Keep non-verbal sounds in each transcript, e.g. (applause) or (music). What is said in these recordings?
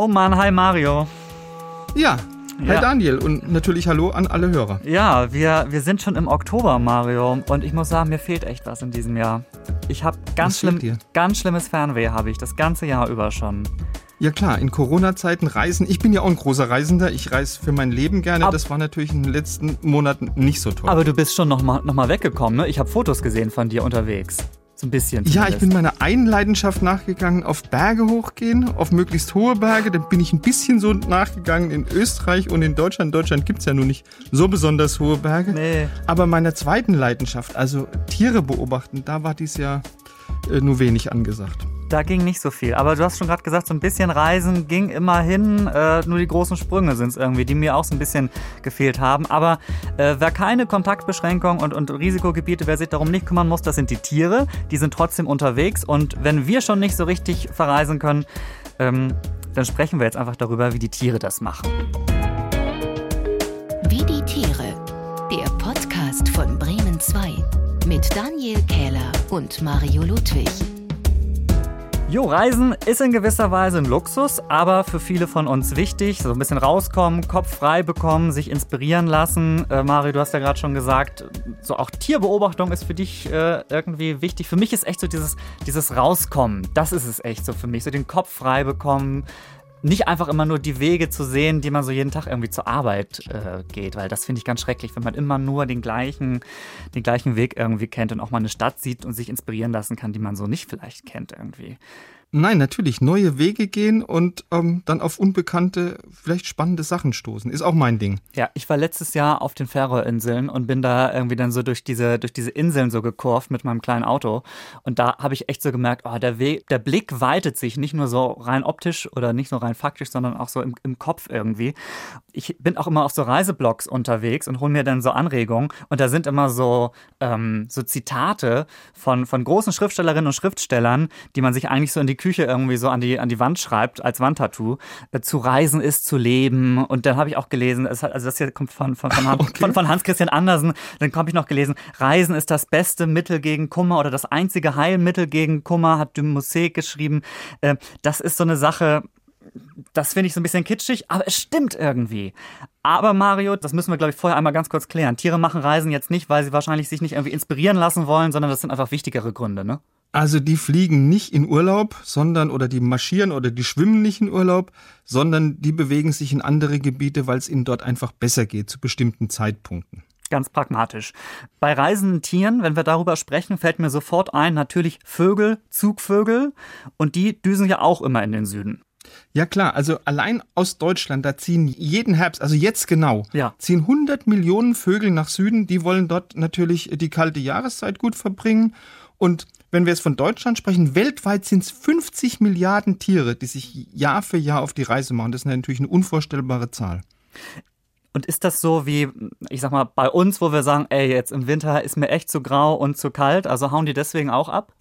Oh Mann, hi Mario. Ja, Hi ja. Daniel und natürlich Hallo an alle Hörer. Ja, wir, wir sind schon im Oktober, Mario. Und ich muss sagen, mir fehlt echt was in diesem Jahr. Ich habe ganz, schlimm, ganz schlimmes Fernweh, habe ich das ganze Jahr über schon. Ja klar, in Corona-Zeiten reisen. Ich bin ja auch ein großer Reisender. Ich reise für mein Leben gerne. Ab das war natürlich in den letzten Monaten nicht so toll. Aber du bist schon nochmal noch mal weggekommen, ne? Ich habe Fotos gesehen von dir unterwegs. So ein bisschen. Zumindest. Ja, ich bin meiner einen Leidenschaft nachgegangen, auf Berge hochgehen, auf möglichst hohe Berge. Dann bin ich ein bisschen so nachgegangen in Österreich und in Deutschland. In Deutschland gibt es ja nun nicht so besonders hohe Berge. Nee. Aber meiner zweiten Leidenschaft, also Tiere beobachten, da war dies Jahr äh, nur wenig angesagt. Da ging nicht so viel. Aber du hast schon gerade gesagt, so ein bisschen Reisen ging immerhin. Äh, nur die großen Sprünge sind es irgendwie, die mir auch so ein bisschen gefehlt haben. Aber äh, wer keine Kontaktbeschränkung und, und Risikogebiete, wer sich darum nicht kümmern muss, das sind die Tiere. Die sind trotzdem unterwegs. Und wenn wir schon nicht so richtig verreisen können, ähm, dann sprechen wir jetzt einfach darüber, wie die Tiere das machen. Wie die Tiere. Der Podcast von Bremen 2 mit Daniel Kähler und Mario Ludwig. Jo, Reisen ist in gewisser Weise ein Luxus, aber für viele von uns wichtig. So ein bisschen rauskommen, Kopf frei bekommen, sich inspirieren lassen. Äh, Mario, du hast ja gerade schon gesagt, so auch Tierbeobachtung ist für dich äh, irgendwie wichtig. Für mich ist echt so dieses, dieses Rauskommen. Das ist es echt so für mich. So den Kopf frei bekommen, nicht einfach immer nur die Wege zu sehen, die man so jeden Tag irgendwie zur Arbeit äh, geht, weil das finde ich ganz schrecklich, wenn man immer nur den gleichen, den gleichen Weg irgendwie kennt und auch mal eine Stadt sieht und sich inspirieren lassen kann, die man so nicht vielleicht kennt irgendwie. Nein, natürlich. Neue Wege gehen und ähm, dann auf unbekannte, vielleicht spannende Sachen stoßen. Ist auch mein Ding. Ja, ich war letztes Jahr auf den Färöerinseln und bin da irgendwie dann so durch diese, durch diese Inseln so gekurft mit meinem kleinen Auto. Und da habe ich echt so gemerkt, oh, der, der Blick weitet sich nicht nur so rein optisch oder nicht nur rein faktisch, sondern auch so im, im Kopf irgendwie. Ich bin auch immer auf so Reiseblogs unterwegs und hole mir dann so Anregungen. Und da sind immer so, ähm, so Zitate von, von großen Schriftstellerinnen und Schriftstellern, die man sich eigentlich so in die Küche irgendwie so an die, an die Wand schreibt, als Wandtattoo, äh, zu reisen ist zu leben. Und dann habe ich auch gelesen, es hat, also das hier kommt von, von, von, Hans, (laughs) okay. von, von Hans Christian Andersen, dann habe ich noch gelesen, Reisen ist das beste Mittel gegen Kummer oder das einzige Heilmittel gegen Kummer, hat Dumusset geschrieben. Äh, das ist so eine Sache, das finde ich so ein bisschen kitschig, aber es stimmt irgendwie. Aber Mario, das müssen wir, glaube ich, vorher einmal ganz kurz klären. Tiere machen Reisen jetzt nicht, weil sie wahrscheinlich sich nicht irgendwie inspirieren lassen wollen, sondern das sind einfach wichtigere Gründe, ne? Also die fliegen nicht in Urlaub, sondern oder die marschieren oder die schwimmen nicht in Urlaub, sondern die bewegen sich in andere Gebiete, weil es ihnen dort einfach besser geht zu bestimmten Zeitpunkten. Ganz pragmatisch. Bei reisenden Tieren, wenn wir darüber sprechen, fällt mir sofort ein, natürlich Vögel, Zugvögel und die düsen ja auch immer in den Süden. Ja klar, also allein aus Deutschland, da ziehen jeden Herbst, also jetzt genau, ja. ziehen 100 Millionen Vögel nach Süden, die wollen dort natürlich die kalte Jahreszeit gut verbringen und wenn wir jetzt von Deutschland sprechen, weltweit sind es 50 Milliarden Tiere, die sich Jahr für Jahr auf die Reise machen. Das ist natürlich eine unvorstellbare Zahl. Und ist das so wie, ich sag mal, bei uns, wo wir sagen, ey, jetzt im Winter ist mir echt zu grau und zu kalt, also hauen die deswegen auch ab?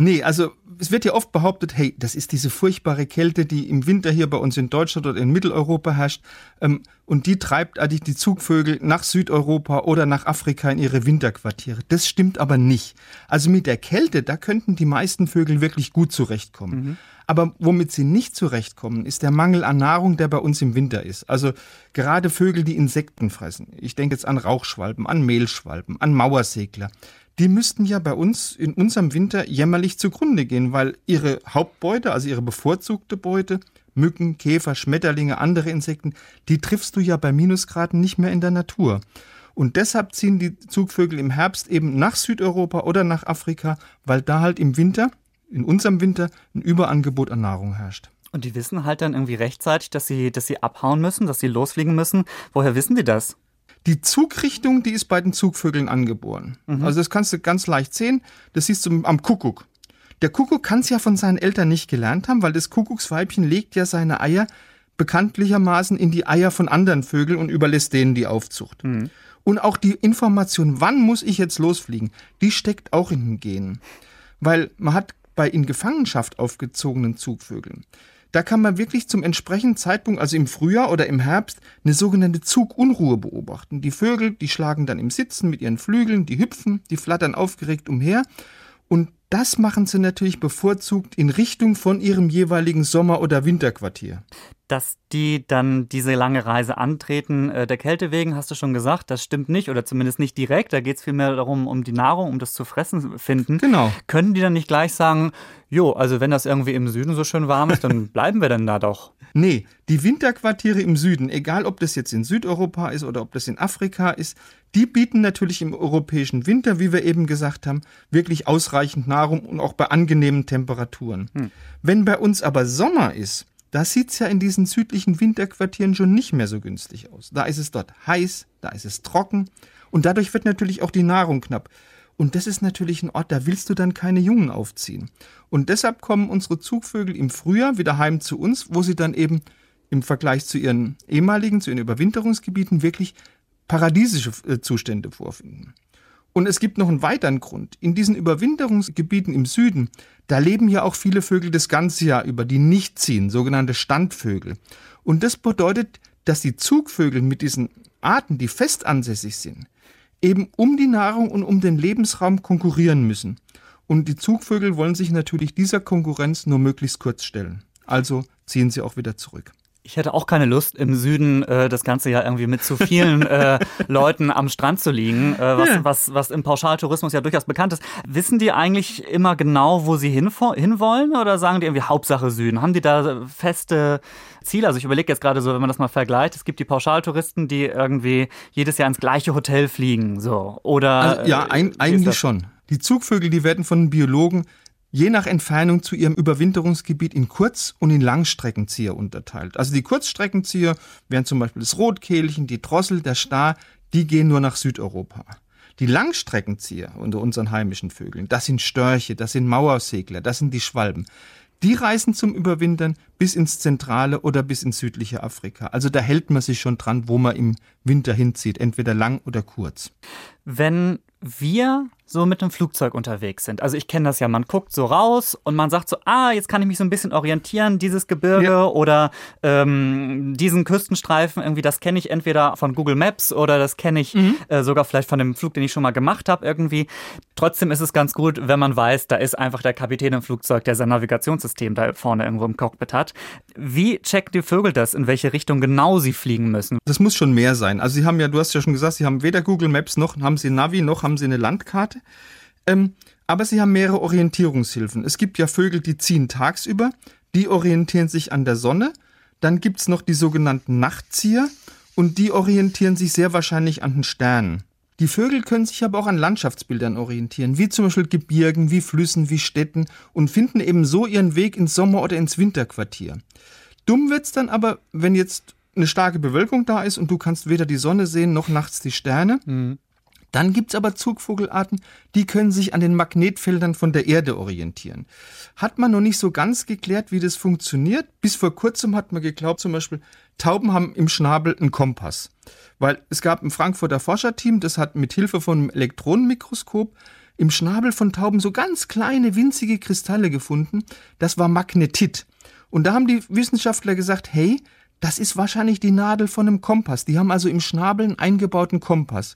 Nee, also es wird ja oft behauptet, hey, das ist diese furchtbare Kälte, die im Winter hier bei uns in Deutschland oder in Mitteleuropa herrscht. Ähm, und die treibt eigentlich die Zugvögel nach Südeuropa oder nach Afrika in ihre Winterquartiere. Das stimmt aber nicht. Also mit der Kälte, da könnten die meisten Vögel wirklich gut zurechtkommen. Mhm. Aber womit sie nicht zurechtkommen, ist der Mangel an Nahrung, der bei uns im Winter ist. Also gerade Vögel, die Insekten fressen. Ich denke jetzt an Rauchschwalben, an Mehlschwalben, an Mauersegler die müssten ja bei uns in unserem Winter jämmerlich zugrunde gehen, weil ihre Hauptbeute, also ihre bevorzugte Beute, Mücken, Käfer, Schmetterlinge, andere Insekten, die triffst du ja bei Minusgraden nicht mehr in der Natur. Und deshalb ziehen die Zugvögel im Herbst eben nach Südeuropa oder nach Afrika, weil da halt im Winter, in unserem Winter, ein Überangebot an Nahrung herrscht. Und die wissen halt dann irgendwie rechtzeitig, dass sie, dass sie abhauen müssen, dass sie losfliegen müssen. Woher wissen die das? Die Zugrichtung, die ist bei den Zugvögeln angeboren. Mhm. Also das kannst du ganz leicht sehen. Das siehst du am Kuckuck. Der Kuckuck kann es ja von seinen Eltern nicht gelernt haben, weil das Kuckucksweibchen legt ja seine Eier bekanntlichermaßen in die Eier von anderen Vögeln und überlässt denen die Aufzucht. Mhm. Und auch die Information, wann muss ich jetzt losfliegen, die steckt auch in den Genen. Weil man hat bei in Gefangenschaft aufgezogenen Zugvögeln da kann man wirklich zum entsprechenden Zeitpunkt, also im Frühjahr oder im Herbst, eine sogenannte Zugunruhe beobachten. Die Vögel, die schlagen dann im Sitzen mit ihren Flügeln, die hüpfen, die flattern aufgeregt umher. Und das machen sie natürlich bevorzugt in Richtung von ihrem jeweiligen Sommer- oder Winterquartier. Dass die dann diese lange Reise antreten, äh, der Kälte wegen, hast du schon gesagt, das stimmt nicht oder zumindest nicht direkt. Da geht es vielmehr darum, um die Nahrung, um das zu fressen finden. Genau. Können die dann nicht gleich sagen, jo, also wenn das irgendwie im Süden so schön warm ist, dann (laughs) bleiben wir dann da doch? Nee, die Winterquartiere im Süden, egal ob das jetzt in Südeuropa ist oder ob das in Afrika ist, die bieten natürlich im europäischen Winter, wie wir eben gesagt haben, wirklich ausreichend Nahrung und auch bei angenehmen Temperaturen. Hm. Wenn bei uns aber Sommer ist, da sieht's ja in diesen südlichen Winterquartieren schon nicht mehr so günstig aus. Da ist es dort heiß, da ist es trocken und dadurch wird natürlich auch die Nahrung knapp. Und das ist natürlich ein Ort, da willst du dann keine Jungen aufziehen. Und deshalb kommen unsere Zugvögel im Frühjahr wieder heim zu uns, wo sie dann eben im Vergleich zu ihren ehemaligen, zu ihren Überwinterungsgebieten wirklich paradiesische äh, Zustände vorfinden. Und es gibt noch einen weiteren Grund. In diesen Überwinterungsgebieten im Süden, da leben ja auch viele Vögel das ganze Jahr über, die nicht ziehen, sogenannte Standvögel. Und das bedeutet, dass die Zugvögel mit diesen Arten, die fest ansässig sind, eben um die Nahrung und um den Lebensraum konkurrieren müssen. Und die Zugvögel wollen sich natürlich dieser Konkurrenz nur möglichst kurz stellen. Also ziehen sie auch wieder zurück. Ich hätte auch keine Lust, im Süden äh, das ganze Jahr irgendwie mit zu vielen äh, (laughs) Leuten am Strand zu liegen, äh, was, ja. was, was im Pauschaltourismus ja durchaus bekannt ist. Wissen die eigentlich immer genau, wo sie hinwollen oder sagen die irgendwie Hauptsache Süden? Haben die da feste Ziele? Also ich überlege jetzt gerade so, wenn man das mal vergleicht, es gibt die Pauschaltouristen, die irgendwie jedes Jahr ins gleiche Hotel fliegen, so. Oder also, ja, ein, eigentlich schon. Die Zugvögel, die werden von Biologen je nach Entfernung zu ihrem Überwinterungsgebiet in Kurz- und in Langstreckenzieher unterteilt. Also die Kurzstreckenzieher wären zum Beispiel das Rotkehlchen, die Drossel, der Star, die gehen nur nach Südeuropa. Die Langstreckenzieher unter unseren heimischen Vögeln, das sind Störche, das sind Mauersegler, das sind die Schwalben. Die reisen zum Überwintern bis ins zentrale oder bis ins südliche Afrika. Also da hält man sich schon dran, wo man im Winter hinzieht, entweder lang oder kurz. Wenn wir so mit dem Flugzeug unterwegs sind. Also ich kenne das ja, man guckt so raus und man sagt so, ah, jetzt kann ich mich so ein bisschen orientieren, dieses Gebirge ja. oder ähm, diesen Küstenstreifen, irgendwie das kenne ich entweder von Google Maps oder das kenne ich mhm. äh, sogar vielleicht von dem Flug, den ich schon mal gemacht habe irgendwie. Trotzdem ist es ganz gut, wenn man weiß, da ist einfach der Kapitän im Flugzeug, der sein Navigationssystem da vorne irgendwo im Cockpit hat. Wie checken die Vögel das, in welche Richtung genau sie fliegen müssen? Das muss schon mehr sein. Also sie haben ja, du hast ja schon gesagt, sie haben weder Google Maps noch haben sie Navi noch haben sie eine Landkarte. Ähm, aber sie haben mehrere Orientierungshilfen. Es gibt ja Vögel, die ziehen tagsüber, die orientieren sich an der Sonne. Dann gibt es noch die sogenannten Nachtzieher und die orientieren sich sehr wahrscheinlich an den Sternen. Die Vögel können sich aber auch an Landschaftsbildern orientieren, wie zum Beispiel Gebirgen, wie Flüssen, wie Städten und finden eben so ihren Weg ins Sommer- oder ins Winterquartier. Dumm wird's dann aber, wenn jetzt eine starke Bewölkung da ist und du kannst weder die Sonne sehen noch nachts die Sterne. Mhm. Dann gibt's aber Zugvogelarten, die können sich an den Magnetfeldern von der Erde orientieren. Hat man noch nicht so ganz geklärt, wie das funktioniert. Bis vor kurzem hat man geglaubt, zum Beispiel, Tauben haben im Schnabel einen Kompass. Weil es gab ein Frankfurter Forscherteam, das hat mit Hilfe von einem Elektronenmikroskop im Schnabel von Tauben so ganz kleine, winzige Kristalle gefunden. Das war Magnetit. Und da haben die Wissenschaftler gesagt, hey, das ist wahrscheinlich die Nadel von einem Kompass. Die haben also im Schnabel einen eingebauten Kompass.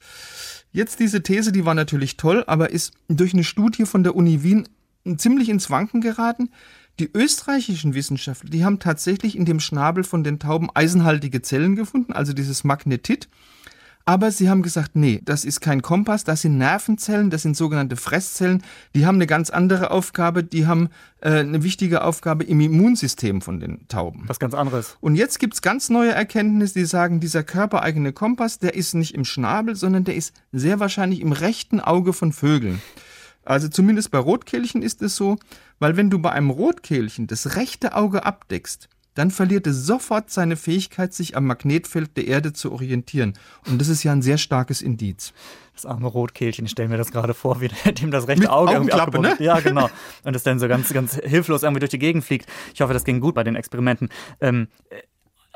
Jetzt diese These, die war natürlich toll, aber ist durch eine Studie von der Uni Wien ziemlich ins Wanken geraten. Die österreichischen Wissenschaftler, die haben tatsächlich in dem Schnabel von den Tauben eisenhaltige Zellen gefunden, also dieses Magnetit. Aber sie haben gesagt, nee, das ist kein Kompass, das sind Nervenzellen, das sind sogenannte Fresszellen, die haben eine ganz andere Aufgabe, die haben äh, eine wichtige Aufgabe im Immunsystem von den Tauben. Was ganz anderes. Und jetzt gibt's ganz neue Erkenntnisse, die sagen, dieser körpereigene Kompass, der ist nicht im Schnabel, sondern der ist sehr wahrscheinlich im rechten Auge von Vögeln. Also zumindest bei Rotkehlchen ist es so, weil wenn du bei einem Rotkehlchen das rechte Auge abdeckst, dann verliert es sofort seine Fähigkeit, sich am Magnetfeld der Erde zu orientieren. Und das ist ja ein sehr starkes Indiz. Das arme Rotkehlchen, ich stelle mir das gerade vor, wie (laughs) dem das rechte Mit Auge irgendwie ne? Ja, genau. Und es dann so ganz, ganz hilflos irgendwie durch die Gegend fliegt. Ich hoffe, das ging gut bei den Experimenten. Ähm,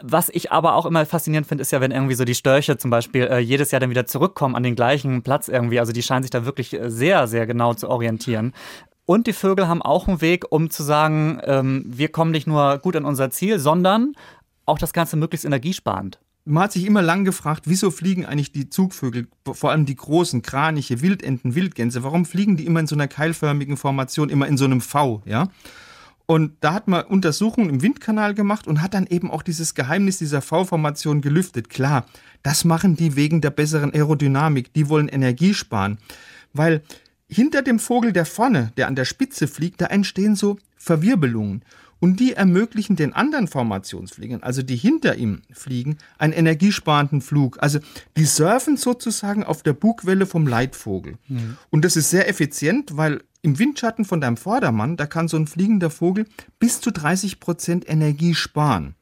was ich aber auch immer faszinierend finde, ist ja, wenn irgendwie so die Störche zum Beispiel äh, jedes Jahr dann wieder zurückkommen an den gleichen Platz irgendwie. Also die scheinen sich da wirklich äh, sehr, sehr genau zu orientieren. Und die Vögel haben auch einen Weg, um zu sagen, ähm, wir kommen nicht nur gut an unser Ziel, sondern auch das Ganze möglichst energiesparend. man hat sich immer lang gefragt, wieso fliegen eigentlich die Zugvögel, vor allem die großen, Kraniche, Wildenten, Wildgänse, warum fliegen die immer in so einer keilförmigen Formation, immer in so einem V, ja? Und da hat man Untersuchungen im Windkanal gemacht und hat dann eben auch dieses Geheimnis dieser V-Formation gelüftet. Klar, das machen die wegen der besseren Aerodynamik. Die wollen Energie sparen. Weil hinter dem Vogel, der vorne, der an der Spitze fliegt, da entstehen so Verwirbelungen. Und die ermöglichen den anderen Formationsfliegern, also die hinter ihm fliegen, einen energiesparenden Flug. Also die surfen sozusagen auf der Bugwelle vom Leitvogel. Mhm. Und das ist sehr effizient, weil im Windschatten von deinem Vordermann, da kann so ein fliegender Vogel bis zu 30 Prozent Energie sparen.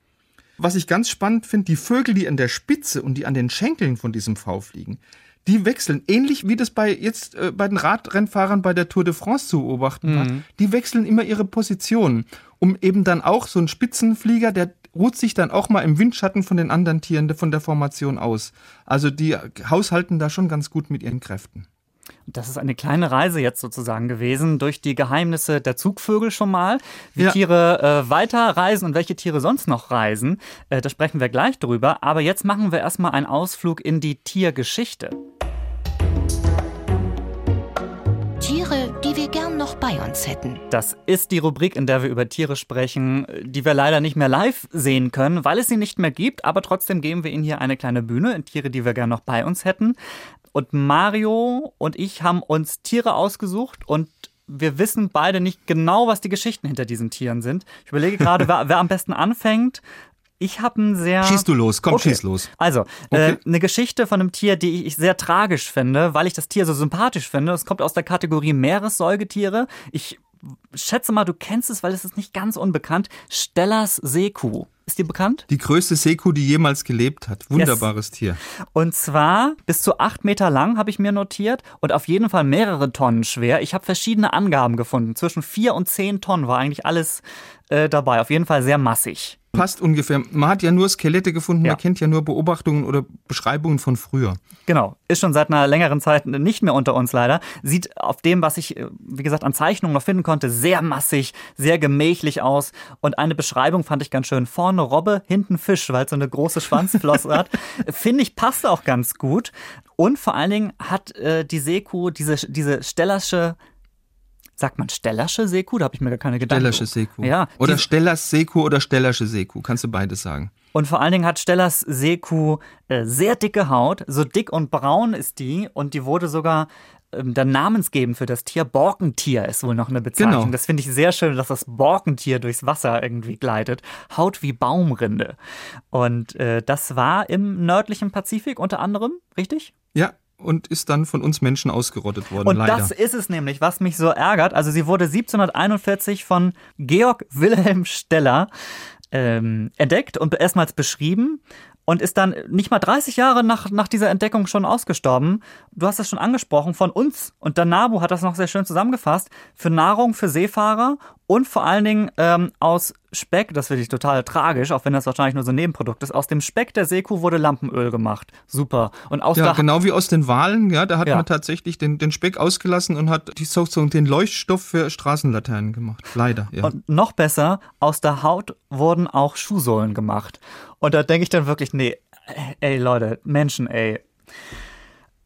Was ich ganz spannend finde, die Vögel, die an der Spitze und die an den Schenkeln von diesem V fliegen, die wechseln, ähnlich wie das bei jetzt äh, bei den Radrennfahrern bei der Tour de France zu beobachten mhm. war, die wechseln immer ihre Positionen, um eben dann auch so ein Spitzenflieger, der ruht sich dann auch mal im Windschatten von den anderen Tieren von der Formation aus. Also die haushalten da schon ganz gut mit ihren Kräften. Das ist eine kleine Reise jetzt sozusagen gewesen durch die Geheimnisse der Zugvögel schon mal. Wie ja. Tiere äh, weiterreisen und welche Tiere sonst noch reisen, äh, da sprechen wir gleich drüber. Aber jetzt machen wir erstmal einen Ausflug in die Tiergeschichte. Tiere, die wir gern noch bei uns hätten. Das ist die Rubrik, in der wir über Tiere sprechen, die wir leider nicht mehr live sehen können, weil es sie nicht mehr gibt. Aber trotzdem geben wir Ihnen hier eine kleine Bühne in Tiere, die wir gern noch bei uns hätten. Und Mario und ich haben uns Tiere ausgesucht und wir wissen beide nicht genau, was die Geschichten hinter diesen Tieren sind. Ich überlege gerade, (laughs) wer, wer am besten anfängt. Ich habe ein sehr. Schieß du los, komm, okay. schieß los. Also, äh, okay. äh, eine Geschichte von einem Tier, die ich sehr tragisch finde, weil ich das Tier so sympathisch finde. Es kommt aus der Kategorie Meeressäugetiere. Ich schätze mal, du kennst es, weil es ist nicht ganz unbekannt. Stellas Seekuh. Ist dir bekannt? Die größte Seekuh, die jemals gelebt hat. Wunderbares yes. Tier. Und zwar bis zu acht Meter lang, habe ich mir notiert, und auf jeden Fall mehrere Tonnen schwer. Ich habe verschiedene Angaben gefunden. Zwischen vier und zehn Tonnen war eigentlich alles äh, dabei. Auf jeden Fall sehr massig passt ungefähr. Man hat ja nur Skelette gefunden, ja. man kennt ja nur Beobachtungen oder Beschreibungen von früher. Genau, ist schon seit einer längeren Zeit nicht mehr unter uns leider. Sieht auf dem, was ich, wie gesagt, an Zeichnungen noch finden konnte, sehr massig, sehr gemächlich aus. Und eine Beschreibung fand ich ganz schön. Vorne Robbe, hinten Fisch, weil es so eine große Schwanzflosse hat. (laughs) Finde ich, passt auch ganz gut. Und vor allen Dingen hat äh, die Seekuh diese, diese Stellersche Sagt man Stellersche Seekuh? Da habe ich mir gar keine Gedanken. Stellersche Seekuh. Ja. Oder Stellers Seekuh oder Stellersche Seekuh. Kannst du beides sagen. Und vor allen Dingen hat Stellers Seekuh äh, sehr dicke Haut. So dick und braun ist die. Und die wurde sogar ähm, dann namensgebend für das Tier. Borkentier ist wohl noch eine Bezeichnung. Genau. Das finde ich sehr schön, dass das Borkentier durchs Wasser irgendwie gleitet. Haut wie Baumrinde. Und äh, das war im nördlichen Pazifik unter anderem, richtig? Ja, und ist dann von uns Menschen ausgerottet worden. Und leider. das ist es nämlich, was mich so ärgert. Also sie wurde 1741 von Georg Wilhelm Steller ähm, entdeckt und erstmals beschrieben und ist dann nicht mal 30 Jahre nach, nach dieser Entdeckung schon ausgestorben. Du hast es schon angesprochen von uns und der NABU hat das noch sehr schön zusammengefasst. Für Nahrung für Seefahrer und vor allen Dingen ähm, aus Speck, das finde ich total tragisch, auch wenn das wahrscheinlich nur so ein Nebenprodukt ist. Aus dem Speck der Seekuh wurde Lampenöl gemacht. Super. Und aus ja, genau wie aus den Walen, ja, da hat ja. man tatsächlich den, den Speck ausgelassen und hat die, so, so den Leuchtstoff für Straßenlaternen gemacht. Leider, ja. Und noch besser, aus der Haut wurden auch Schuhsohlen gemacht. Und da denke ich dann wirklich, nee, ey Leute, Menschen, ey.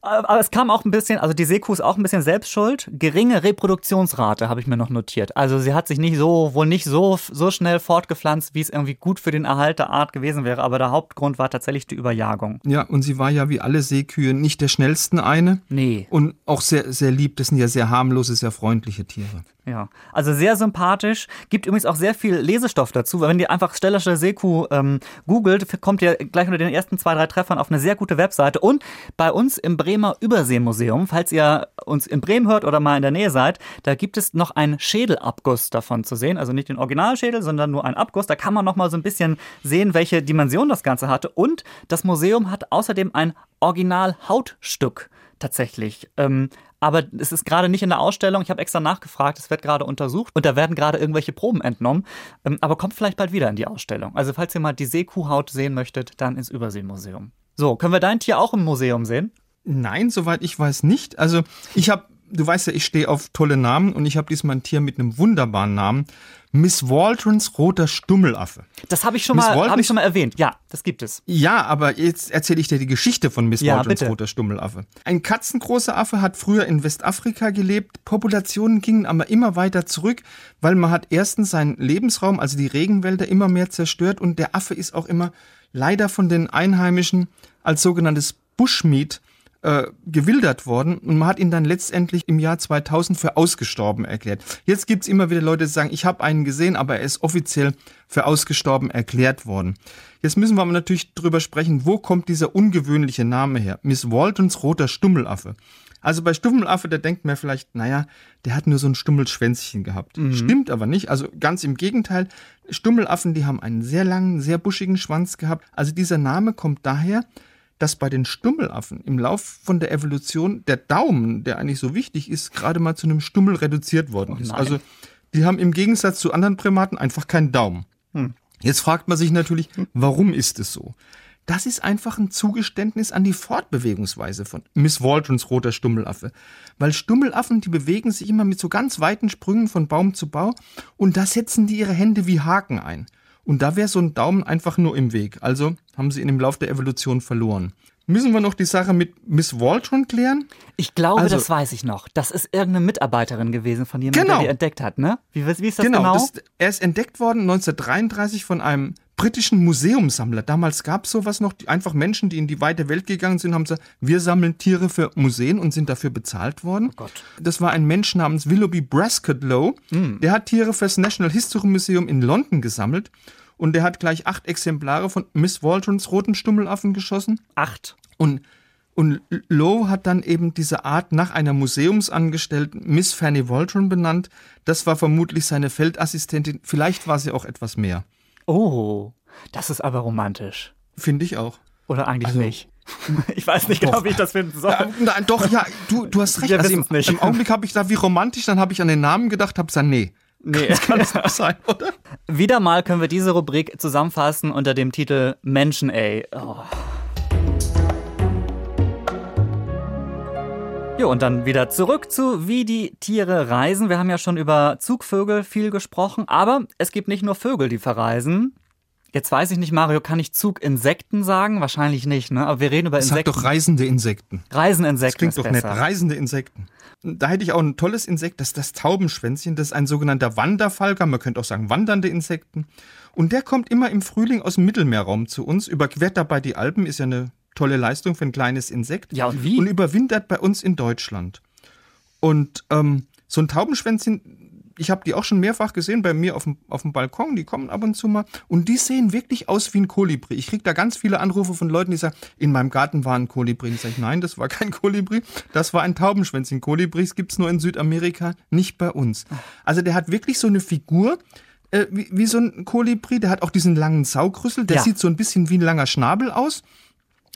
Aber es kam auch ein bisschen, also die Seekuh ist auch ein bisschen selbstschuld. Geringe Reproduktionsrate habe ich mir noch notiert. Also sie hat sich nicht so, wohl nicht so, so schnell fortgepflanzt, wie es irgendwie gut für den Erhalt der Art gewesen wäre. Aber der Hauptgrund war tatsächlich die Überjagung. Ja, und sie war ja wie alle Seekühe nicht der schnellsten eine. Nee. Und auch sehr, sehr lieb. Das sind ja sehr harmlose, sehr freundliche Tiere. Ja, also sehr sympathisch. Gibt übrigens auch sehr viel Lesestoff dazu, weil wenn ihr einfach Stellersche Seekuh ähm, googelt, kommt ihr gleich unter den ersten zwei, drei Treffern auf eine sehr gute Webseite. Und bei uns im Bremer Überseemuseum, falls ihr uns in Bremen hört oder mal in der Nähe seid, da gibt es noch einen Schädelabguss davon zu sehen. Also nicht den Originalschädel, sondern nur einen Abguss. Da kann man noch mal so ein bisschen sehen, welche Dimension das Ganze hatte. Und das Museum hat außerdem ein Original-Hautstück tatsächlich. Ähm, aber es ist gerade nicht in der Ausstellung. Ich habe extra nachgefragt, es wird gerade untersucht und da werden gerade irgendwelche Proben entnommen. Ähm, aber kommt vielleicht bald wieder in die Ausstellung. Also falls ihr mal die Seekuhhaut sehen möchtet, dann ins Überseemuseum. So, können wir dein Tier auch im Museum sehen? Nein, soweit ich weiß nicht. Also ich habe du weißt ja, ich stehe auf tolle Namen und ich habe diesmal ein Tier mit einem wunderbaren Namen. Miss Waldrons roter Stummelaffe. Das habe ich schon mal, habe ich schon mal erwähnt. Ja, das gibt es. Ja, aber jetzt erzähle ich dir die Geschichte von Miss Ja, Waldrons bitte. roter Stummelaffe. Ein katzengroßer Affe hat früher in Westafrika gelebt. Populationen gingen aber immer weiter zurück, weil man hat erstens seinen Lebensraum, also die Regenwälder, immer mehr zerstört und der Affe ist auch immer leider von den Einheimischen als sogenanntes Bushmeat äh, gewildert worden und man hat ihn dann letztendlich im Jahr 2000 für ausgestorben erklärt. Jetzt gibt's immer wieder Leute, die sagen, ich habe einen gesehen, aber er ist offiziell für ausgestorben erklärt worden. Jetzt müssen wir aber natürlich drüber sprechen, wo kommt dieser ungewöhnliche Name her? Miss Waltons roter Stummelaffe. Also bei Stummelaffe, da denkt man vielleicht, naja, der hat nur so ein Stummelschwänzchen gehabt. Stimmt aber nicht. Also ganz im Gegenteil. Stummelaffen, die haben einen sehr langen, sehr buschigen Schwanz gehabt. Also dieser Name kommt daher, dass bei den Stummelaffen im Lauf von der Evolution der Daumen, der eigentlich so wichtig ist, gerade mal zu einem Stummel reduziert worden ist. nein. Also die haben im Gegensatz zu anderen Primaten einfach keinen Daumen. Jetzt fragt man sich natürlich, warum ist es so? Das ist einfach ein Zugeständnis an die Fortbewegungsweise von Miss Waldrons roter Stummelaffe. Weil Stummelaffen, die bewegen sich immer mit so ganz weiten Sprüngen von Baum zu Baum und da setzen die ihre Hände wie Haken ein. Und da wäre so ein Daumen einfach nur im Weg. Also haben sie ihn im Lauf der Evolution verloren. Müssen wir noch die Sache mit Miss Waldron klären? Ich glaube, Also- das weiß ich noch. Das ist irgendeine Mitarbeiterin gewesen von jemandem, Genau. der die entdeckt hat, ne? Wie, wie ist das genau? Genau, Das, er ist entdeckt worden 1933 von einem britischen Museumssammler. Damals gab es sowas noch, die, einfach Menschen, die in die weite Welt gegangen sind, haben gesagt, wir sammeln Tiere für Museen und sind dafür bezahlt worden. Gott. Das war ein Mensch namens Willoughby Prescott Lowe. Der hat Tiere fürs National History Museum in London gesammelt und der hat gleich acht Exemplare von Miss Waldrons roten Stummelaffen geschossen. Acht. Und, und Lowe hat dann eben diese Art nach einer Museumsangestellten Miss Fanny Waldron benannt. Das war vermutlich seine Feldassistentin. Vielleicht war sie auch etwas mehr. Oh, das ist aber romantisch. Finde ich auch. Oder eigentlich Also- nicht. (laughs) Ich weiß nicht genau, wie ich das finden soll. Äh, nein, doch, ja, du, du hast recht. Wir Also im, nicht. Im Augenblick habe ich da wie romantisch, dann habe ich an den Namen gedacht, habe gesagt, nee. Nee. Das kann es nicht (laughs) sein, oder? Wieder mal können wir diese Rubrik zusammenfassen unter dem Titel Menschen, ey. Oh. Jo, und dann wieder zurück zu wie die Tiere reisen. Wir haben ja schon über Zugvögel viel gesprochen, aber es gibt nicht nur Vögel, die verreisen. Jetzt weiß ich nicht, Mario, kann ich Zuginsekten sagen? Wahrscheinlich nicht, ne? Aber wir reden über Sag Insekten. doch reisende Insekten. Das Reiseninsekten klingt ist doch nett. besser. Reisende Insekten. Da hätte ich auch ein tolles Insekt, das ist das Taubenschwänzchen. Das ist ein sogenannter Wanderfalker. Man könnte auch sagen wandernde Insekten. Und der kommt immer im Frühling aus dem Mittelmeerraum zu uns, überquert dabei die Alpen, ist ja eine tolle Leistung für ein kleines Insekt. Ja, und wie? Und überwintert bei uns in Deutschland. Und ähm, so ein Taubenschwänzchen, ich habe die auch schon mehrfach gesehen bei mir auf dem, auf dem Balkon, die kommen ab und zu mal und die sehen wirklich aus wie ein Kolibri. Ich krieg da ganz viele Anrufe von Leuten, die sagen, in meinem Garten war ein Kolibri. Und sage ich, nein, das war kein Kolibri, das war ein Taubenschwänzchen. Kolibris gibt's nur in Südamerika, nicht bei uns. Also der hat wirklich so eine Figur, äh, wie, wie so ein Kolibri, der hat auch diesen langen Saugrüssel, der Ja. sieht so ein bisschen wie ein langer Schnabel aus.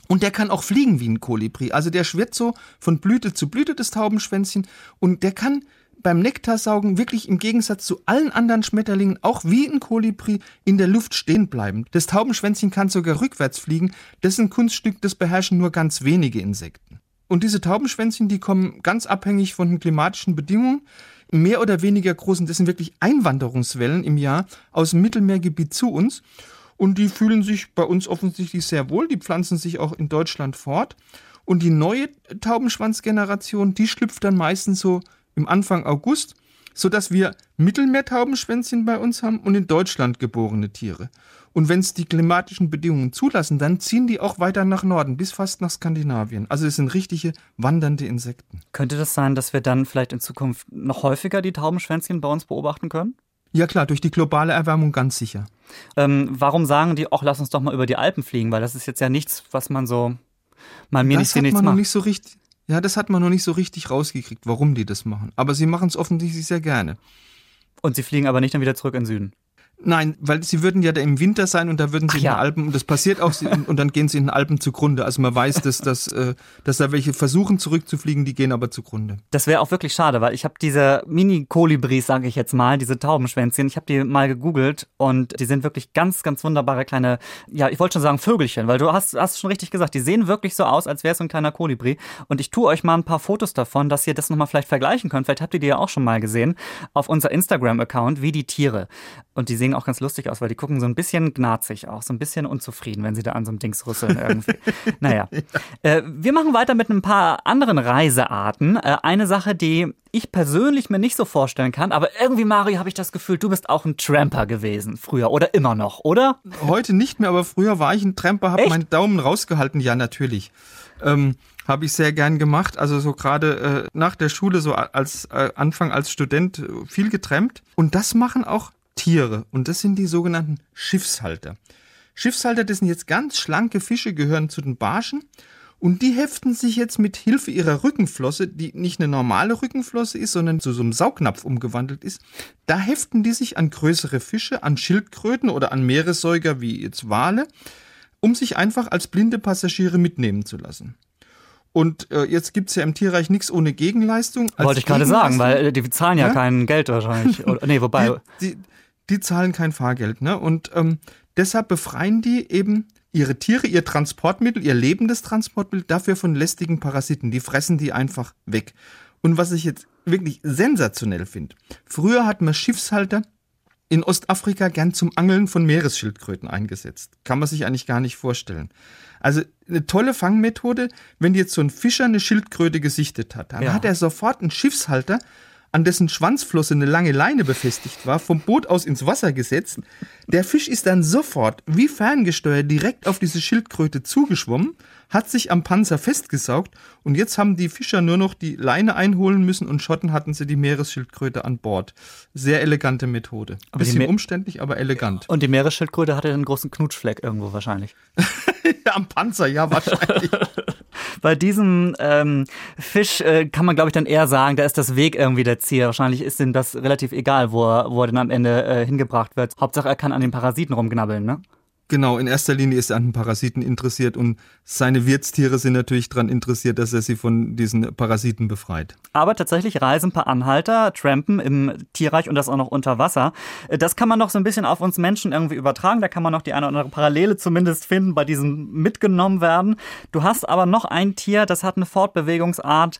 Und der kann auch fliegen wie ein Kolibri. Also der schwirrt so von Blüte zu Blüte, das Taubenschwänzchen. Und der kann beim Nektarsaugen wirklich im Gegensatz zu allen anderen Schmetterlingen auch wie ein Kolibri in der Luft stehen bleiben. Das Taubenschwänzchen kann sogar rückwärts fliegen. Das ist ein Kunststück, das beherrschen nur ganz wenige Insekten. Und diese Taubenschwänzchen, die kommen ganz abhängig von den klimatischen Bedingungen, mehr oder weniger großen, das sind wirklich Einwanderungswellen im Jahr aus dem Mittelmeergebiet zu uns. Und die fühlen sich bei uns offensichtlich sehr wohl. Die pflanzen sich auch in Deutschland fort. Und die neue Taubenschwanzgeneration, die schlüpft dann meistens so im Anfang August, sodass wir Mittelmeertaubenschwänzchen bei uns haben und in Deutschland geborene Tiere. Und wenn es die klimatischen Bedingungen zulassen, dann ziehen die auch weiter nach Norden, bis fast nach Skandinavien. Also es sind richtige wandernde Insekten. Könnte das sein, dass wir dann vielleicht in Zukunft noch häufiger die Taubenschwänzchen bei uns beobachten können? Ja klar, durch die globale Erwärmung ganz sicher. Ähm, warum sagen die, ach, lass uns doch mal über die Alpen fliegen? Weil das ist jetzt ja nichts, was man so mal mir das nichts, dir hat man noch nicht so richtig. Ja, das hat man noch nicht so richtig rausgekriegt, warum die das machen. Aber sie machen es offensichtlich sehr gerne. Und sie fliegen aber nicht dann wieder zurück in den Süden. Nein, weil sie würden ja da im Winter sein und da würden sie Ach in ja. den Alpen, und das passiert auch, und dann gehen sie in den Alpen zugrunde. Also man weiß, dass, dass, äh, dass da welche versuchen zurückzufliegen, die gehen aber zugrunde. Das wäre auch wirklich schade, weil ich habe diese Mini-Kolibris, sage ich jetzt mal, diese Taubenschwänzchen, ich habe die mal gegoogelt und die sind wirklich ganz, ganz wunderbare kleine, ja, ich wollte schon sagen Vögelchen, weil du hast, hast schon richtig gesagt, die sehen wirklich so aus, als wäre es so ein kleiner Kolibri. Und ich tue euch mal ein paar Fotos davon, dass ihr das nochmal vielleicht vergleichen könnt. Vielleicht habt ihr die ja auch schon mal gesehen auf unser Instagram-Account, wie die Tiere. Und die sehen auch ganz lustig aus, weil die gucken so ein bisschen gnarzig auch, so ein bisschen unzufrieden, wenn sie da an so einem Dings rüsseln irgendwie. (laughs) naja. Äh, wir machen weiter mit ein paar anderen Reisearten. Äh, eine Sache, die ich persönlich mir nicht so vorstellen kann, aber irgendwie, Mario, habe ich das Gefühl, du bist auch ein Tramper gewesen früher oder immer noch, oder? Heute nicht mehr, aber früher war ich ein Tramper, habe meinen Daumen rausgehalten. Ja, natürlich. Ähm, habe ich sehr gern gemacht. Also so gerade äh, nach der Schule, so als äh, Anfang als Student, äh, viel getrampt. Und das machen auch Tiere. Und das sind die sogenannten Schiffshalter. Schiffshalter, das sind jetzt ganz schlanke Fische, gehören zu den Barschen. Und die heften sich jetzt mit Hilfe ihrer Rückenflosse, die nicht eine normale Rückenflosse ist, sondern zu so einem Saugnapf umgewandelt ist, da heften die sich an größere Fische, an Schildkröten oder an Meeressäuger wie jetzt Wale, um sich einfach als blinde Passagiere mitnehmen zu lassen. Und äh, jetzt gibt's ja im Tierreich nichts ohne Gegenleistung. Als Wollte ich gerade sagen, weil äh, die zahlen ja, Ja? kein Geld wahrscheinlich. (laughs) Oder, nee, wobei, die, die, die zahlen kein Fahrgeld, ne? Und ähm, deshalb befreien die eben ihre Tiere, ihr Transportmittel, ihr lebendes Transportmittel dafür von lästigen Parasiten. Die fressen die einfach weg. Und was ich jetzt wirklich sensationell finde, früher hat man Schiffshalter in Ostafrika gern zum Angeln von Meeresschildkröten eingesetzt. Kann man sich eigentlich gar nicht vorstellen. Also eine tolle Fangmethode, wenn jetzt so ein Fischer eine Schildkröte gesichtet hat, dann Ja. hat er sofort einen Schiffshalter, an dessen Schwanzflosse eine lange Leine befestigt war, vom Boot aus ins Wasser gesetzt. Der Fisch ist dann sofort, wie ferngesteuert, direkt auf diese Schildkröte zugeschwommen, hat sich am Panzer festgesaugt und jetzt haben die Fischer nur noch die Leine einholen müssen und Schotten hatten sie die Meeresschildkröte an Bord. Sehr elegante Methode. Aber Bisschen Me- umständlich, aber elegant. und die Meeresschildkröte hatte einen großen Knutschfleck irgendwo wahrscheinlich. (laughs) am Panzer, ja, wahrscheinlich. (laughs) Bei diesem ähm, Fisch äh, kann man, glaube ich, dann eher sagen, da ist das Weg irgendwie der Ziel. Wahrscheinlich ist ihm das relativ egal, wo er, wo er dann am Ende äh, hingebracht wird. Hauptsache, er kann an den Parasiten rumknabbeln, ne? Genau, in erster Linie ist er an den Parasiten interessiert und seine Wirtstiere sind natürlich daran interessiert, dass er sie von diesen Parasiten befreit. Aber tatsächlich reisen ein paar Anhalter, trampen im Tierreich und das auch noch unter Wasser. Äh, Das kann man noch so ein bisschen auf uns Menschen irgendwie übertragen. Da kann man noch die eine oder andere Parallele zumindest finden bei diesem mitgenommen werden. Du hast aber noch ein Tier, das hat eine Fortbewegungsart.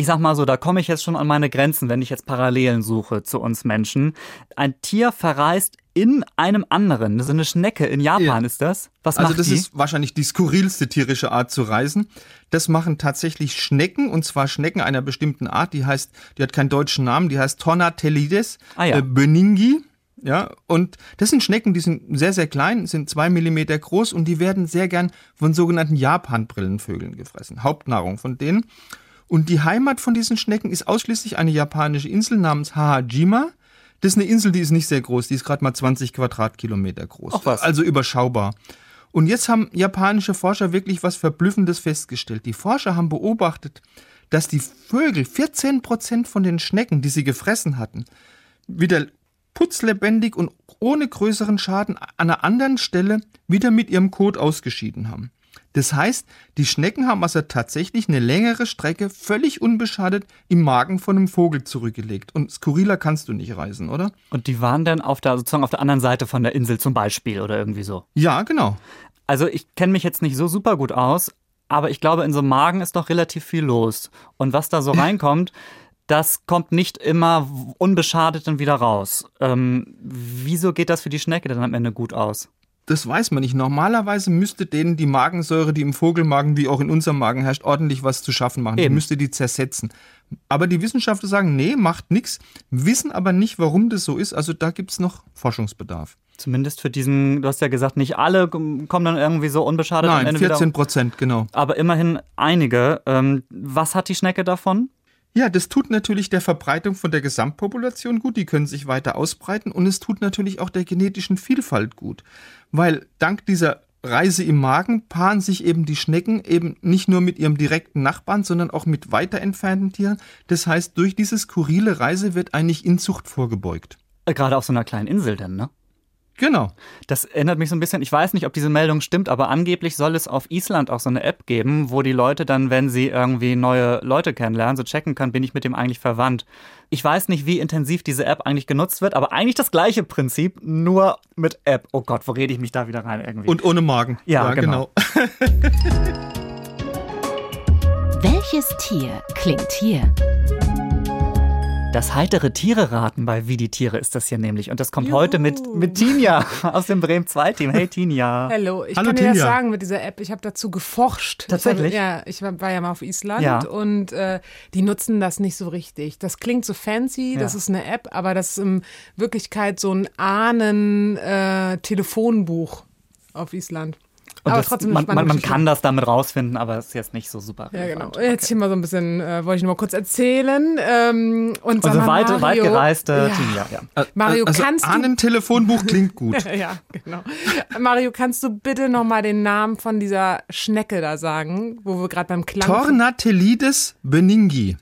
Ich sag mal so, da komme ich jetzt schon an meine Grenzen, wenn ich jetzt Parallelen suche zu uns Menschen. Ein Tier verreist in einem anderen. Das ist eine Schnecke. In Japan Ja. ist das. Was Also macht das die? ist wahrscheinlich die skurrilste tierische Art zu reisen. Das machen tatsächlich Schnecken und zwar Schnecken einer bestimmten Art, die heißt, die hat keinen deutschen Namen, die heißt Tornatellides Ah ja. äh, Beningi. Ja, und das sind Schnecken, die sind sehr, sehr klein, sind zwei Millimeter groß und die werden sehr gern von sogenannten Japan-Brillenvögeln gefressen. Hauptnahrung von denen. Und die Heimat von diesen Schnecken ist ausschließlich eine japanische Insel namens Hahajima. Das ist eine Insel, die ist nicht sehr groß, die ist gerade mal 20 Quadratkilometer groß. Ach was. Also überschaubar. Und jetzt haben japanische Forscher wirklich was Verblüffendes festgestellt. Die Forscher haben beobachtet, dass die Vögel 14 Prozent von den Schnecken, die sie gefressen hatten, wieder putzlebendig und ohne größeren Schaden an einer anderen Stelle wieder mit ihrem Kot ausgeschieden haben. Das heißt, die Schnecken haben also tatsächlich eine längere Strecke völlig unbeschadet im Magen von einem Vogel zurückgelegt. Und skurriler kannst du nicht reisen, oder? Und die waren dann auf der, sozusagen auf der anderen Seite von der Insel zum Beispiel oder irgendwie so. Ja, genau. Also ich kenne mich jetzt nicht so super gut aus, aber ich glaube, in so einem Magen ist doch relativ viel los. Und was da so (laughs) reinkommt, das kommt nicht immer unbeschadet dann wieder raus. Ähm, wieso geht das für die Schnecke dann am Ende gut aus? Das weiß man nicht. Normalerweise müsste denen die Magensäure, die im Vogelmagen wie auch in unserem Magen herrscht, ordentlich was zu schaffen machen. Die Eben. müsste die zersetzen. Aber die Wissenschaftler sagen, nee, macht nichts, wissen aber nicht, warum das so ist. Also da gibt's noch Forschungsbedarf. Zumindest für diesen, du hast ja gesagt, nicht alle kommen dann irgendwie so unbeschadet am Nein, Ende 14 wieder. Prozent, genau. Aber immerhin einige. Ähm, was hat die Schnecke davon? Ja, das tut natürlich der Verbreitung von der Gesamtpopulation gut, die können sich weiter ausbreiten und es tut natürlich auch der genetischen Vielfalt gut, weil dank dieser Reise im Magen paaren sich eben die Schnecken eben nicht nur mit ihrem direkten Nachbarn, sondern auch mit weiter entfernten Tieren. Das heißt, durch diese skurrile Reise wird eigentlich Inzucht vorgebeugt. Äh, Gerade auf so einer kleinen Insel denn, ne? Genau. Das erinnert mich so ein bisschen, ich weiß nicht, ob diese Meldung stimmt, aber angeblich soll es auf Island auch so eine App geben, wo die Leute dann, wenn sie irgendwie neue Leute kennenlernen, so checken können, bin ich mit dem eigentlich verwandt. Ich weiß nicht, wie intensiv diese App eigentlich genutzt wird, aber eigentlich das gleiche Prinzip, nur mit App. Oh Gott, wo rede ich mich da wieder rein irgendwie? Und ohne Magen. Ja, genau. (laughs) Welches Tier klingt hier? Das heitere Tiere-Raten bei Wie die Tiere ist das hier nämlich. Und das kommt heute mit, mit Tinja (laughs) aus dem Bremen 2 Team. Hey Tinja. Hallo, ich Hallo, kann dir das Tinja. sagen mit dieser App. Ich habe dazu geforscht. Tatsächlich? Ich hab, ja, ich war ja mal auf Island Ja. und äh, die nutzen das nicht so richtig. Das klingt so fancy, das Ja. ist eine App, aber das ist in Wirklichkeit so ein Ahnen-Telefonbuch auf Island. Und aber das, trotzdem man, man, man kann das damit rausfinden, aber es ist jetzt nicht so super. Ja, genau. relevant. Jetzt hier mal so ein bisschen, äh, wollte ich nur mal kurz erzählen. Ähm, und Unsere mal, weit, Mario, weitgereiste ja. Tinja, ja. Mario, also kannst du Ahnentelefonbuch klingt gut. (laughs) Ja, genau. Mario, kannst du bitte nochmal den Namen von dieser Schnecke da sagen, wo wir gerade beim Klang. Tornatelides beningi.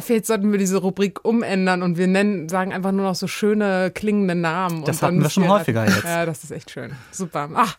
Vielleicht sollten wir diese Rubrik umändern und wir nennen, sagen einfach nur noch so schöne klingende Namen. Das und dann hatten wir schon häufiger jetzt. Ja, das ist echt schön. Super. Ach,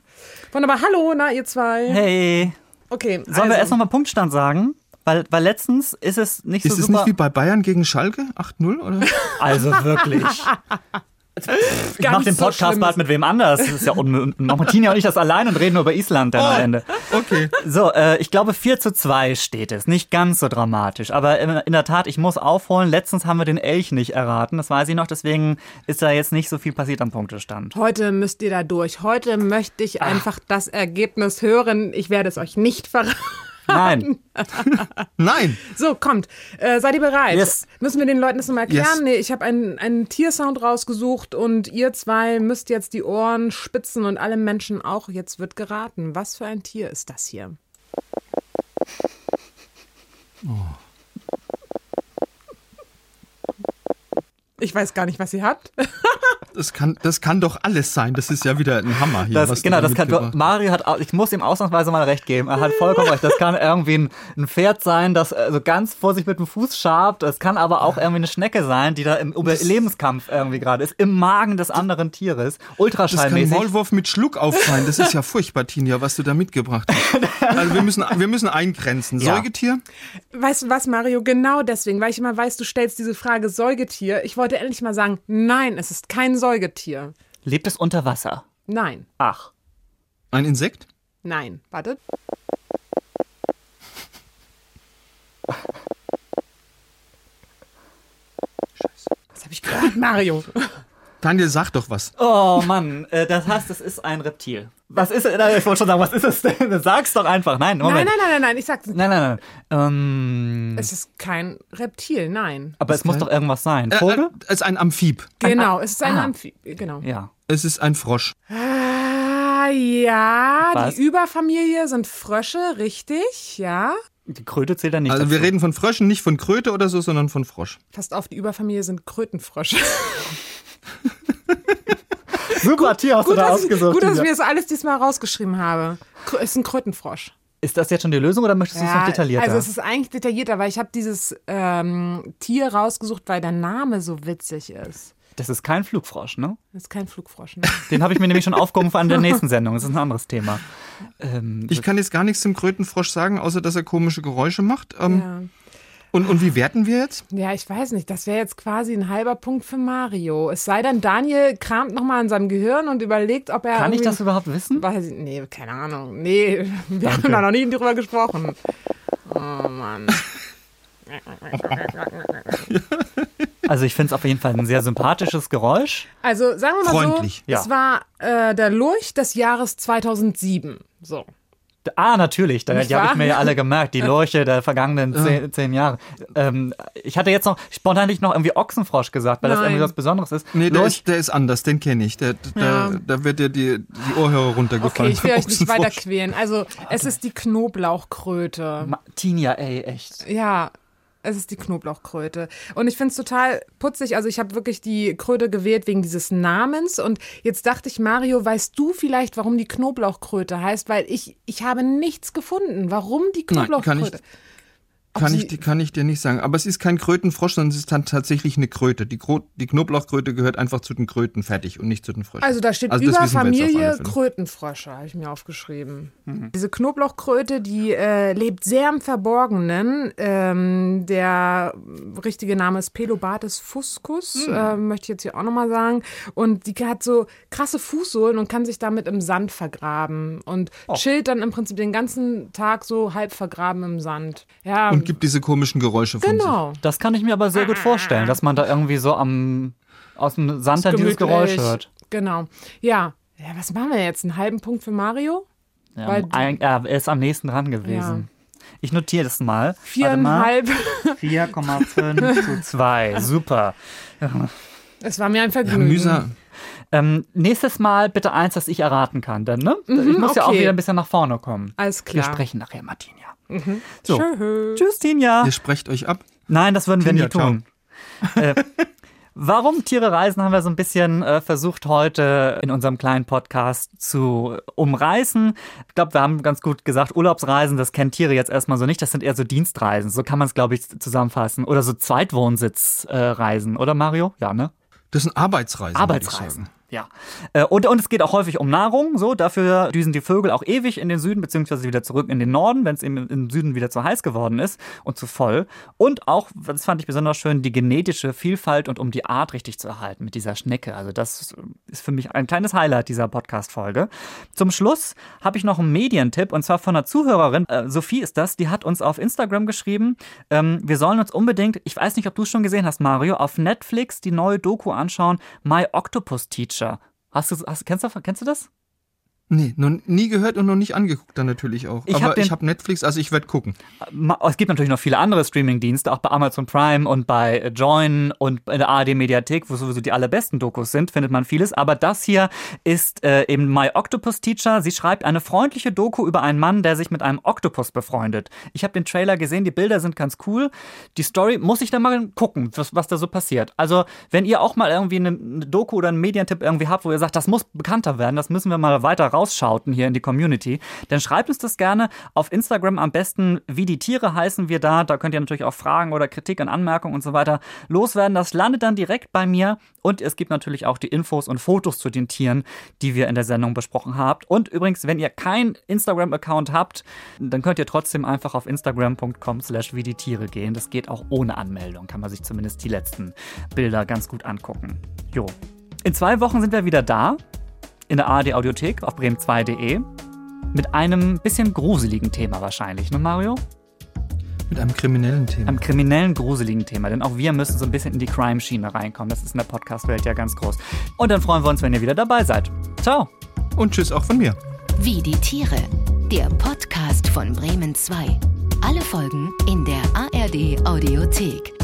wunderbar. Hallo, na, ihr zwei. Hey, Okay. sollen wir erst nochmal Punktstand sagen? Weil, weil letztens ist es nicht Ist so es super. nicht wie bei Bayern gegen Schalke? 8-0 oder? (laughs) also wirklich. (laughs) Ich mach den so Podcast schlimm bald mit wem anders. Das ist ja unmöglich. (laughs) Machen Tina und ich das allein und reden nur über Island dann am Ende. Okay. So, äh, ich glaube 4 zu 2 steht es. Nicht ganz so dramatisch. Aber in, in der Tat, ich muss aufholen. Letztens haben wir den Elch nicht erraten. Das weiß ich noch. Deswegen ist da jetzt nicht so viel passiert am Punktestand. Heute müsst ihr da durch. Heute möchte ich einfach das Ergebnis hören. Ich werde es euch nicht verraten. Nein. (laughs) Nein. So, kommt. Äh, seid ihr bereit? Yes. Müssen wir den Leuten das nochmal erklären? Yes. Nee, ich habe einen, einen Tiersound rausgesucht und ihr zwei müsst jetzt die Ohren spitzen und alle Menschen auch. Jetzt wird geraten. Was für ein Tier ist das hier? Ich weiß gar nicht, was ihr habt. (laughs) Das kann, das kann doch alles sein. Das ist ja wieder ein Hammer hier. Das, was du genau, da das kann, mitgebracht Mario hat, ich muss ihm ausnahmsweise mal recht geben. Er hat vollkommen recht. Das kann irgendwie ein, ein Pferd sein, das so ganz vor sich mit dem Fuß schabt. Es kann aber auch irgendwie eine Schnecke sein, die da im Überlebenskampf irgendwie gerade ist, im Magen des anderen Tieres. Das kann Ultraschallmäßig. Maulwurf mit Schluck auffallen. Das ist ja furchtbar, Tinja, was du da mitgebracht hast. Also wir müssen, wir müssen eingrenzen. Ja. Säugetier? Weißt du was, Mario? Genau deswegen, weil ich immer weiß, du stellst diese Frage Säugetier. Ich wollte endlich mal sagen, nein, es ist kein Säugetier. Lebt es unter Wasser? Nein, Ach. Ein Insekt? nein. Wartet. Was (laughs) habe ich gehört, Mario? Daniel, sag doch was. Oh Mann, äh, das heißt, es ist ein Reptil. Was ist es? Ich wollte schon sagen, was ist es denn? (laughs) Sag's doch einfach. Nein, Moment. Nein, nein, nein, nein, nein, ich sag's. Nein, nein, nein. Ähm, Es ist kein Reptil, nein. aber es muss doch irgendwas sein. Äh, Vogel? äh, es ist ein Amphib. Genau, es ist ein Ah. Amphib. Genau. Ja. Es ist ein Frosch. Ah, ja, Was? die Überfamilie sind Frösche, richtig, ja. Die Kröte zählt da nicht. Also wir dazu. reden von Fröschen, nicht von Kröte oder so, sondern von Frosch. Fast auf die Überfamilie sind Krötenfrösche. (laughs) Super Tier hast gut, du da ausgesucht. gut, dass ich mir das alles diesmal rausgeschrieben habe. Ist ein Krötenfrosch. Ist das jetzt schon die Lösung oder möchtest du es noch detaillierter? also es ist eigentlich detaillierter, weil ich habe dieses ähm, Tier rausgesucht, weil der Name so witzig ist. Das ist kein Flugfrosch, ne? Das ist kein Flugfrosch. Ne? Den habe ich mir nämlich schon aufgehoben für eine der nächsten Sendungen. Das ist ein anderes Thema. Ähm, Ich kann jetzt gar nichts zum Krötenfrosch sagen, außer dass er komische Geräusche macht. Ähm, Ja. und, und wie werten wir jetzt? ja, ich weiß nicht. Das wäre jetzt quasi ein halber Punkt für Mario. Es sei denn, Daniel kramt nochmal in seinem Gehirn und überlegt, ob er. kann ich das überhaupt wissen? Weiß ich, nee, keine Ahnung. Nee, (laughs) wir haben da noch nie drüber gesprochen. Oh Mann. (laughs) (laughs) Also ich finde es auf jeden Fall ein sehr sympathisches Geräusch. Also sagen wir mal Freundlich. so, Ja. es war äh, der Lurch des Jahres 2007. So. Ah, natürlich, da, die habe ich mir ja alle gemerkt, die (laughs) Lurche der vergangenen zehn, zehn Jahre. Ähm, ich hatte jetzt noch spontan nicht noch irgendwie Ochsenfrosch gesagt, weil das Nein. irgendwie was Besonderes ist. Nee, der ist, der ist anders, den kenne ich. Der, Ja. Da wird dir die, die Ohrhörer Okay, runtergefallen. ich will euch nicht weiter quälen. Also, es ist die Knoblauchkröte. Ma- Tinja, ey, echt. Ja, es ist die Knoblauchkröte. Und ich finde es total putzig. Also ich habe wirklich die Kröte gewählt wegen dieses Namens. Und jetzt dachte ich, Mario, weißt du vielleicht, warum die Knoblauchkröte heißt? Weil ich, ich habe nichts gefunden. Warum die Nein, kann Knoblauchkröte? Kann ich, kann ich dir nicht sagen. Aber es ist kein Krötenfrosch, sondern es ist dann tatsächlich eine Kröte. Die, Kro die Knoblauchkröte gehört einfach zu den Kröten fertig und nicht zu den Fröschen. Also da steht Also über Familie. Krötenfrösche, habe ich mir aufgeschrieben. Diese Knoblauchkröte, die äh, lebt sehr im Verborgenen. Ähm, der richtige Name ist Pelobates fuscus, äh, möchte ich jetzt hier auch nochmal sagen. Und die hat so krasse Fußsohlen und kann sich damit im Sand vergraben und chillt dann im Prinzip den ganzen Tag so halb vergraben im Sand. Ja, und gibt diese komischen Geräusche von sich. genau. Das kann ich mir aber sehr gut vorstellen, dass man da irgendwie so am aus dem Sand dann dieses. Geräusch hört. Genau. Ja. Ja, was machen wir jetzt? Einen halben Punkt für Mario? Ja, Weil- ein, er ist am nächsten dran gewesen. Ich notiere das mal. Viereinhalb. (laughs) 4,5 zu 2. (laughs) Super. Es war mir ein Ja, Vergnügen. mühsam. Ähm, nächstes Mal bitte eins, das ich erraten kann, denn ne? ich muss ja auch okay. wieder ein bisschen nach vorne kommen. Alles Wir klar. sprechen nachher, Martina. So. Tschö. Tschüss, Tinja. Ihr sprecht euch ab. Nein, das würden wir Tinja, nie tun. äh, warum Tiere reisen, haben wir so ein bisschen äh, versucht heute in unserem kleinen Podcast zu umreißen. Ich glaube, wir haben ganz gut gesagt, Urlaubsreisen, das kennen Tiere jetzt erstmal so nicht. Das sind eher so Dienstreisen. So kann man es, glaube ich, zusammenfassen. Oder so Zweitwohnsitzreisen, äh, oder Mario? Ja, ne? Das sind Arbeitsreisen. würde ich Arbeitsreisen. Ja. Äh, Und, und es geht auch häufig um Nahrung. So, dafür düsen die Vögel auch ewig in den Süden, beziehungsweise wieder zurück in den Norden, wenn es im, im Süden wieder zu heiß geworden ist und zu voll. Und auch, das fand ich besonders schön, die genetische Vielfalt und um die Art richtig zu erhalten mit dieser Schnecke. Also, das ist für mich ein kleines Highlight dieser Podcast-Folge. Zum Schluss habe ich noch einen Medientipp und zwar von einer Zuhörerin. Äh, Sophie ist das, die hat uns auf Instagram geschrieben. Ähm, wir sollen uns unbedingt, ich weiß nicht, ob du es schon gesehen hast, Mario, auf Netflix die neue Doku anschauen, My Octopus Teacher. Hast du, hast, kennst, du, kennst du das? Nee, noch nie gehört und noch nicht angeguckt dann natürlich auch. Ich hab Aber den- ich habe Netflix, also ich werde gucken. Es gibt natürlich noch viele andere Streaming-Dienste, auch bei Amazon Prime und bei Join und in der ARD Mediathek, wo sowieso die allerbesten Dokus sind, findet man vieles. Aber das hier ist äh, eben My Octopus Teacher. Sie schreibt eine freundliche Doku über einen Mann, der sich mit einem Oktopus befreundet. Ich habe den Trailer gesehen, die Bilder sind ganz cool. Die Story muss ich dann mal gucken, was, was da so passiert. Also, wenn ihr auch mal irgendwie eine, eine Doku oder einen Medientipp irgendwie habt, wo ihr sagt, das muss bekannter werden, das müssen wir mal weiter rausschauten hier in die Community, dann schreibt uns das gerne auf Instagram am besten, wie die Tiere heißen wir da. Da könnt ihr natürlich auch Fragen oder Kritik und Anmerkungen und so weiter loswerden. Das landet dann direkt bei mir und es gibt natürlich auch die Infos und Fotos zu den Tieren, die wir in der Sendung besprochen habt. Und übrigens, wenn ihr kein Instagram-Account habt, dann könnt ihr trotzdem einfach auf instagram.com slash wie die Tiere gehen. Das geht auch ohne Anmeldung, kann man sich zumindest die letzten Bilder ganz gut angucken. Jo. In zwei Wochen sind wir wieder da in der ARD Audiothek auf bremen2.de mit einem bisschen gruseligen Thema wahrscheinlich, ne Mario? Mit einem kriminellen Thema. Einem kriminellen, gruseligen Thema, denn auch wir müssen so ein bisschen in die Crime-Schiene reinkommen. Das ist in der Podcast-Welt ja ganz groß. Und dann freuen wir uns, wenn ihr wieder dabei seid. Ciao! Und tschüss auch von mir. Wie die Tiere. Der Podcast von Bremen 2. Alle Folgen in der ARD Audiothek.